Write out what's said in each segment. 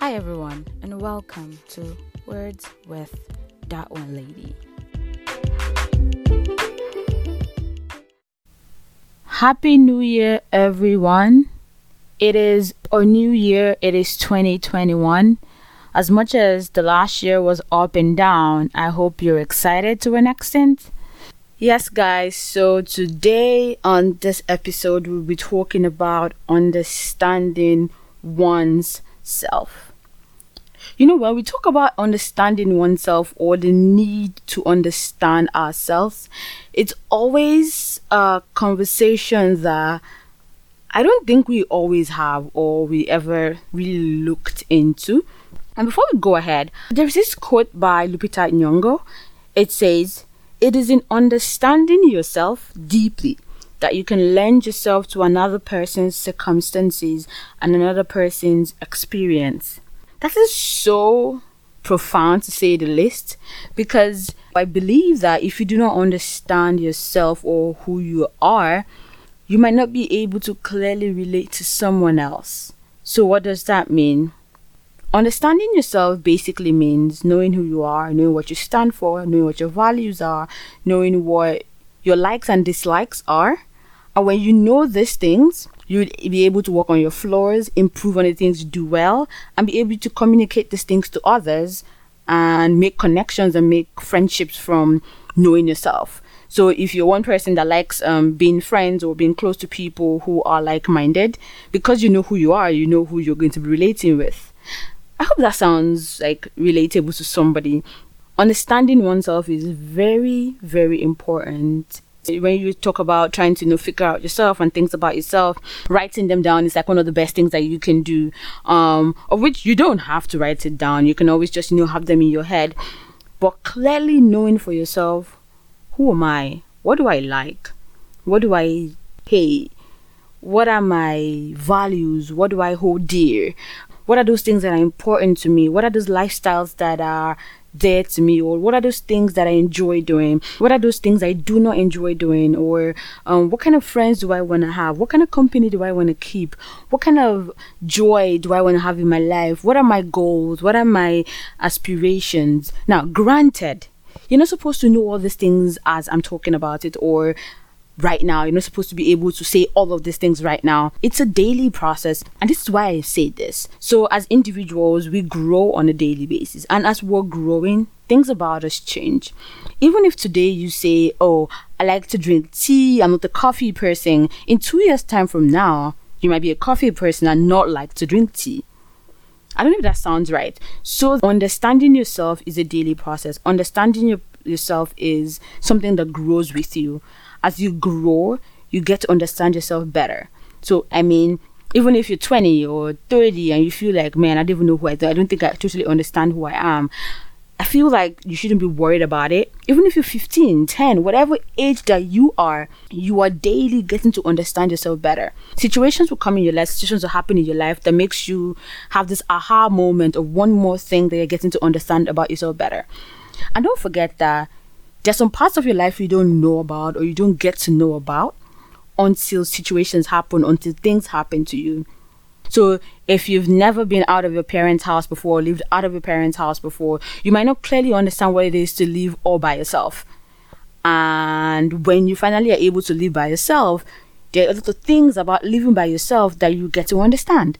Hi, everyone, and welcome to Words with That One Lady. Happy New Year, everyone. It is a new year, it is 2021. As much as the last year was up and down, I hope you're excited to an extent. Yes, guys, so today on this episode, we'll be talking about understanding one's self. You know, when we talk about understanding oneself or the need to understand ourselves, it's always uh, a conversation that I don't think we always have or we ever really looked into. And before we go ahead, there's this quote by Lupita Nyong'o. It says, It is in understanding yourself deeply that you can lend yourself to another person's circumstances and another person's experience. That is so profound to say the least because I believe that if you do not understand yourself or who you are, you might not be able to clearly relate to someone else. So, what does that mean? Understanding yourself basically means knowing who you are, knowing what you stand for, knowing what your values are, knowing what your likes and dislikes are. And when you know these things, you'd be able to work on your flaws, improve on the things you do well, and be able to communicate these things to others and make connections and make friendships from knowing yourself. So if you're one person that likes um, being friends or being close to people who are like-minded, because you know who you are, you know who you're going to be relating with. I hope that sounds like relatable to somebody. Understanding oneself is very, very important when you talk about trying to you know figure out yourself and things about yourself writing them down is like one of the best things that you can do. Um of which you don't have to write it down. You can always just you know have them in your head. But clearly knowing for yourself who am i? What do i like? What do i hate what are my values? What do i hold dear? What are those things that are important to me? What are those lifestyles that are there to me or what are those things that i enjoy doing? What are those things i do not enjoy doing? Or um, what kind of friends do i want to have? What kind of company do i want to keep? What kind of joy do i want to have in my life? What are my goals? What are my aspirations? Now granted you're not supposed to know all these things as i'm talking about it or right now. You're not supposed to be able to say all of these things right now. It's a daily process, and this is why I say this. So, as individuals, we grow on a daily basis, and as we're growing, things about us change. Even if today you say, Oh, I like to drink tea, I'm not a coffee person, in two years' time from now, you might be a coffee person and not like to drink tea. I don't know if that sounds right. So, understanding yourself is a daily process. Understanding your, yourself is something that grows with you as you grow, you get to understand yourself better. So, I mean, even if you're 20 or 30 and you feel like, man, I don't even know who I am, I don't think I totally understand who I am. I feel like you shouldn't be worried about it. Even if you're 15, 10, whatever age that you are, you are daily getting to understand yourself better. Situations will come in your life, situations will happen in your life that makes you have this aha moment of one more thing that you're getting to understand about yourself better. And don't forget that there's some parts of your life you don't know about or you don't get to know about until situations happen, until things happen to you. So if you've never been out of your parents' house before, lived out of your parents' house before, you might not clearly understand what it is to live all by yourself. And when you finally are able to live by yourself, there are of things about living by yourself that you get to understand.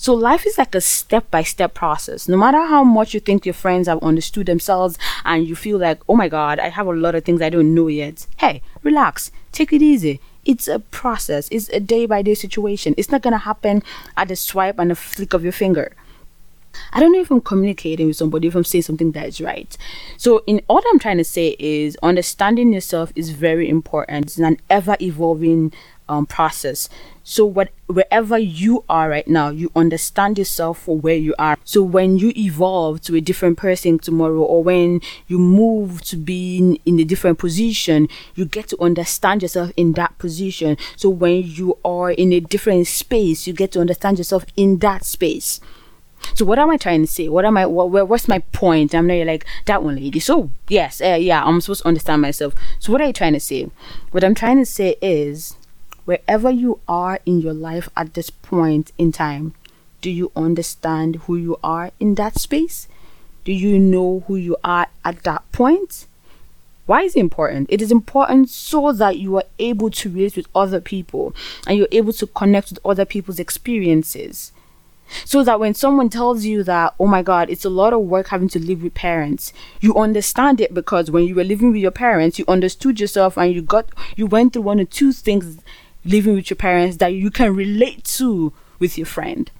So life is like a step by step process. No matter how much you think your friends have understood themselves and you feel like, oh my God, I have a lot of things I don't know yet. Hey, relax, take it easy. It's a process, it's a day by day situation. It's not to happen at a swipe and a flick of your finger. I don't know if I'm communicating with somebody, if I'm saying something that is right. So, in all I'm trying to say is understanding yourself is very important. It's an ever evolving um, process. So what wherever you are right now, you understand yourself for where you are. So when you evolve to a different person tomorrow, or when you move to being in a different position, you get to understand yourself in that position. So when you are in a different space, you get to understand yourself in that space. So what am I trying to say? What am I? What, what's my point? I'm not like that one lady. So yes, uh, yeah, I'm supposed to understand myself. So what are you trying to say? What I'm trying to say is wherever you are in your life at this point in time, Do you understand who you are in that space? Do you know who you are at that point? Why is it important? It is important so that you are able to relate with other people and you're able to connect with other people's experiences. So that when someone tells you that, oh my God, it's a lot of work having to live with parents, you understand it because when you were living with your parents, you understood yourself and you got, you went through one or two things living with your parents that you can relate to with your friend.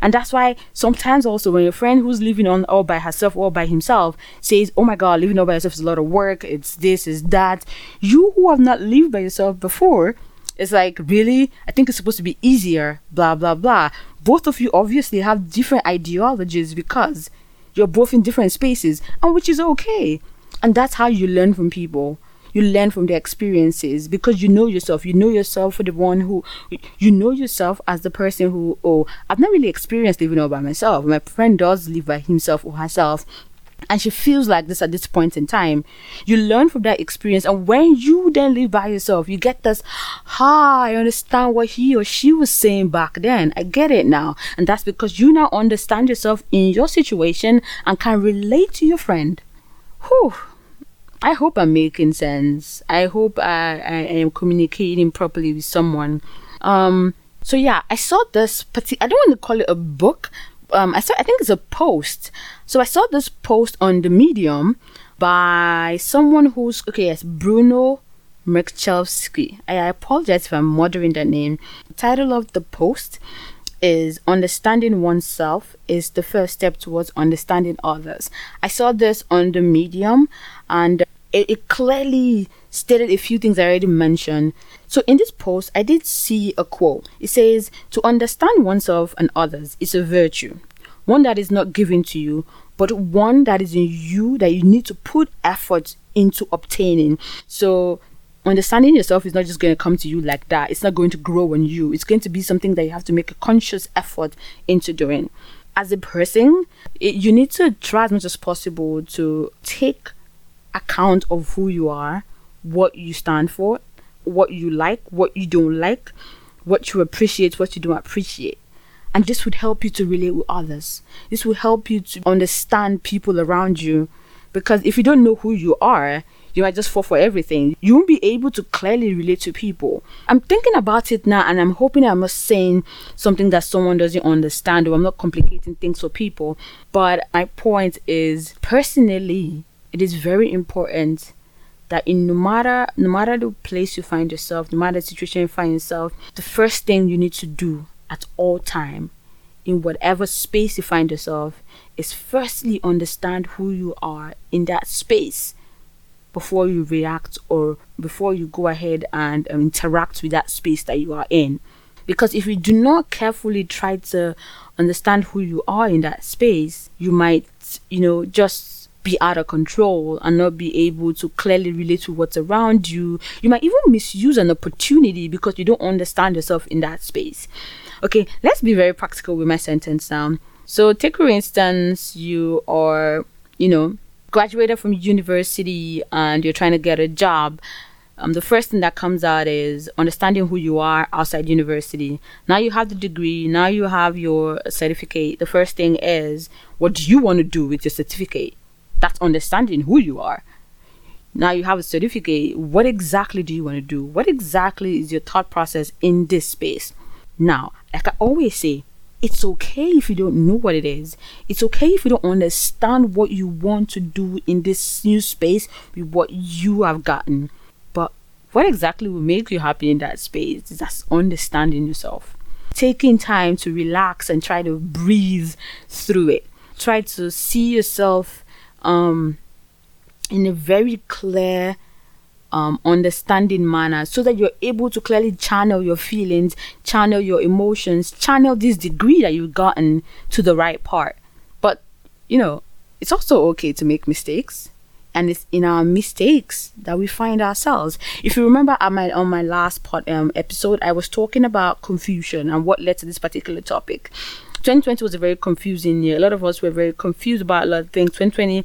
And that's why sometimes also when your friend who's living on all by herself or by himself says, Oh my god, living all by yourself is a lot of work, it's this, is that, you who have not lived by yourself before, it's like, really? I think it's supposed to be easier, blah blah blah. Both of you obviously have different ideologies because you're both in different spaces, and which is okay. And that's how you learn from people you learn from their experiences because you know yourself. You know yourself for the one who you know yourself as the person who oh I've not really experienced living all by myself. My friend does live by himself or herself and she feels like this at this point in time. You learn from that experience, and when you then live by yourself, you get this, ah, I understand what he or she was saying back then. I get it now. And that's because you now understand yourself in your situation and can relate to your friend. Whew. I hope I'm making sense. I hope I, I am communicating properly with someone. Um, so yeah, I saw this particular. I don't want to call it a book. Um, I saw. I think it's a post. So I saw this post on the Medium by someone who's okay. Yes, Bruno Merchelski. I apologize I'm murdering that name. The title of the post is understanding oneself is the first step towards understanding others. I saw this on the Medium and it, it clearly stated a few things I already mentioned. So in this post, I did see a quote. It says, To understand oneself and others is a virtue, one that is not given to you, but one that is in you that you need to put effort into obtaining. So understanding yourself is not just going to come to you like that. It's not going to grow on you. It's going to be something that you have to make a conscious effort into doing. As a person, it, you need to try as much as possible to take account of who you are, what you stand for, what you like, what you don't like, what you appreciate, what you don't appreciate. And this would help you to relate with others. This will help you to understand people around you. Because if you don't know who you are, you might just fall for everything. You won't be able to clearly relate to people. I'm thinking about it now and I'm hoping I'm not saying something that someone doesn't understand or I'm not complicating things for people. But my point is personally, it is very important that in no matter no matter the place you find yourself, no matter the situation you find yourself, the first thing you need to do at all time in whatever space you find yourself is firstly understand who you are in that space before you react or before you go ahead and um, interact with that space that you are in. Because if you do not carefully try to understand who you are in that space you might you know just be out of control and not be able to clearly relate to what's around you. You might even misuse an opportunity because you don't understand yourself in that space. Okay, let's be very practical with my sentence now. So, take for instance, you are, you know, graduated from university and you're trying to get a job. Um, the first thing that comes out is understanding who you are outside university. Now you have the degree, now you have your certificate. The first thing is, what do you want to do with your certificate? That's understanding who you are. Now you have a certificate. What exactly do you want to do? What exactly is your thought process in this space? Now, like I always say, it's okay if you don't know what it is. It's okay if you don't understand what you want to do in this new space with what you have gotten. But what exactly will make you happy in that space is just understanding yourself. Taking time to relax and try to breathe through it. Try to see yourself um, in a very clear, um, understanding manner so that you're able to clearly channel your feelings, channel your emotions, channel this degree that you've gotten to the right part. But, you know, it's also okay to make mistakes. And it's in our mistakes that we find ourselves. If you remember on my on my last pod, um, episode, I was talking about confusion and what led to this particular topic. 2020 was a very confusing year. A lot of us were very confused about a lot of things. 2020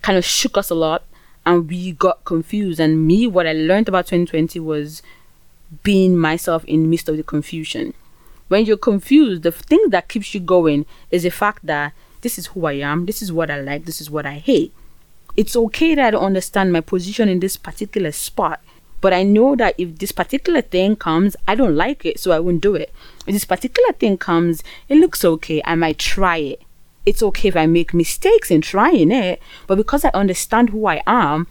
kind of shook us a lot and we got confused. And me, what I learned about 2020 was being myself in the midst of the confusion. when you're confused, the thing that keeps you going is the fact that this is who I am, this is what I like, this is what I hate. It's okay that I don't understand my position in this particular spot, but I know that if this particular thing comes, I don't like it, so I won't do it. If this particular thing comes, it looks okay, I might try it. It's okay if I make mistakes in trying it, but because I understand who I am,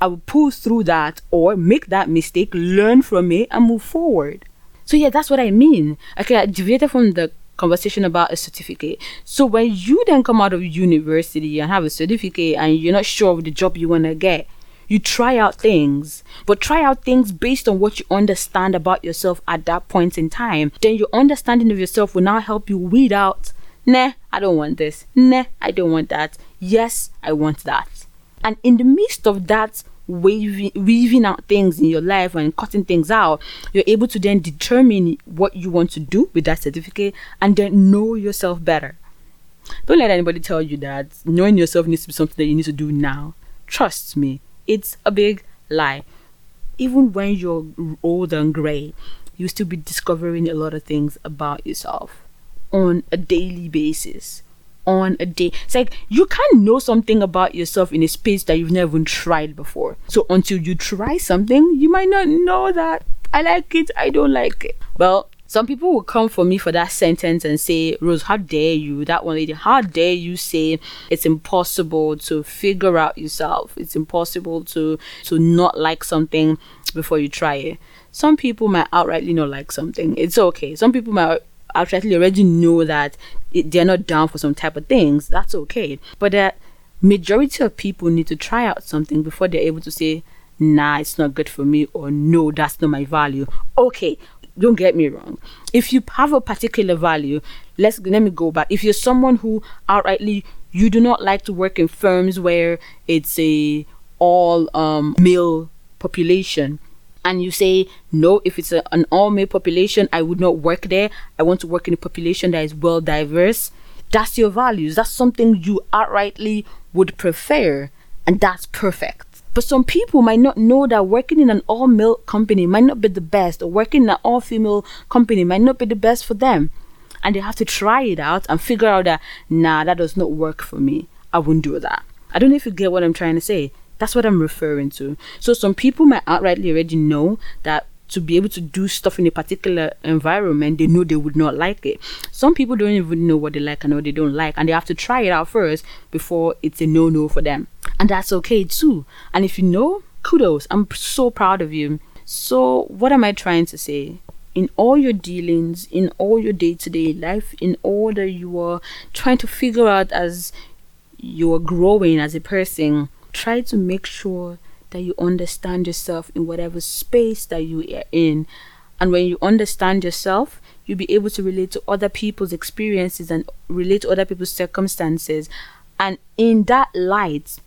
I will pull through that or make that mistake, learn from it, and move forward. So yeah, that's what I mean. Okay, I deviated from the conversation about a certificate. So when you then come out of university and have a certificate and you're not sure of the job you want to get, you try out things, but try out things based on what you understand about yourself at that point in time. Then your understanding of yourself will now help you weed out, nah, I don't want this. Nah, I don't want that. Yes, I want that. And in the midst of that weaving, weaving out things in your life and cutting things out, you're able to then determine what you want to do with that certificate and then know yourself better. Don't let anybody tell you that knowing yourself needs to be something that you need to do now. Trust me, it's a big lie. Even when you're old and gray, you still be discovering a lot of things about yourself on a daily basis on a day. It's like you can't know something about yourself in a space that you've never even tried before. So until you try something, you might not know that I like it, I don't like it. Well, some people will come for me for that sentence and say, Rose, how dare you? That one lady, how dare you say it's impossible to figure out yourself? It's impossible to to not like something before you try it. Some people might outrightly not like something. It's okay. Some people might outrightly already know that it, they're not down for some type of things, that's okay. But the majority of people need to try out something before they're able to say, nah, it's not good for me, or no, that's not my value. Okay, don't get me wrong. If you have a particular value, let's let me go back. If you're someone who outrightly you do not like to work in firms where it's a all um, male population, and you say no if it's a, an all male population i would not work there i want to work in a population that is well diverse that's your values that's something you outrightly would prefer and that's perfect but some people might not know that working in an all male company might not be the best or working in an all female company might not be the best for them and they have to try it out and figure out that nah that does not work for me i wouldn't do that i don't know if you get what i'm trying to say that's what I'm referring to. So some people might outrightly already know that to be able to do stuff in a particular environment, they know they would not like it. Some people don't even know what they like and what they don't like, and they have to try it out first before it's a no no for them. And that's okay too. And if you know, kudos. I'm so proud of you. So, what am I trying to say? In all your dealings, in all your day to day life, in all that you are trying to figure out as you're growing as a person, try to make sure that you understand yourself in whatever space that you are in. And when you understand yourself, you'll be able to relate to other people's experiences and relate to other people's circumstances. And in that light,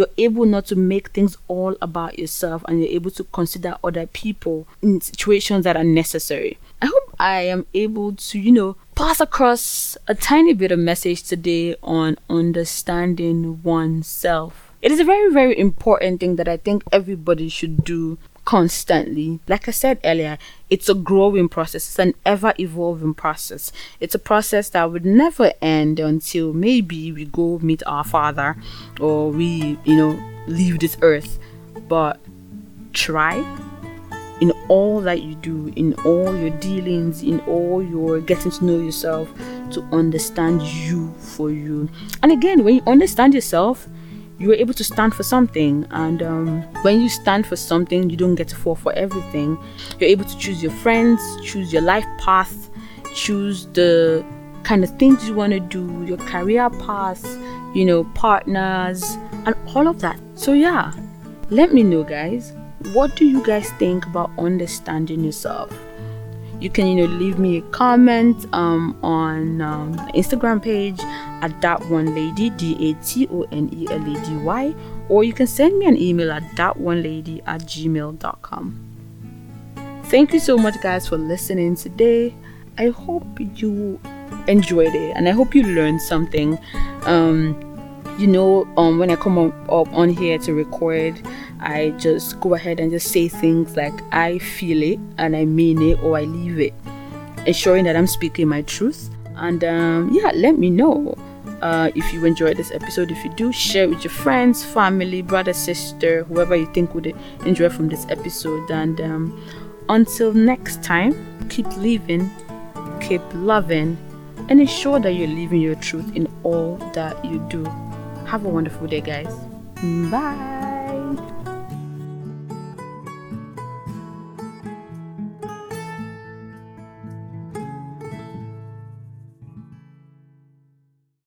you're able not to make things all about yourself and you're able to consider other people in situations that are necessary. I hope I am able to, you know, pass across a tiny bit of message today on understanding oneself. It is a very, very important thing that I think everybody should do constantly. Like I said earlier, it's a growing process, it's an ever evolving process. It's a process that would never end until maybe we go meet our Father or we, you know, leave this earth. But try in all that you do, in all your dealings, in all your getting to know yourself, to understand you for you. And again, when you understand yourself, you were able to stand for something and um, when you stand for something you don't get to fall for everything. You're able to choose your friends choose your life path choose the kind of things you want to do your career path you know partners and all of that. So yeah let me know guys. What do you guys think about understanding yourself? You can you know leave me a comment um, on um, instagram page at that one lady d-a-t-o-n-e-l-a-d-y or you can send me an email at that one lady at gmail.com thank you so much guys for listening today i hope you enjoyed it and i hope you learned something um, you know um, when i come up, up on here to record I just go ahead and just say things like I feel it and I mean it or I leave it. ensuring that I'm speaking my truth. And um, yeah, let me know uh, if you enjoyed this episode. If you do, share with your friends, family, brother, sister, whoever you think would enjoy from this episode. And um, until next time, keep living, keep loving, and ensure that you're living your truth in all that you do. Have a wonderful day, guys. Bye.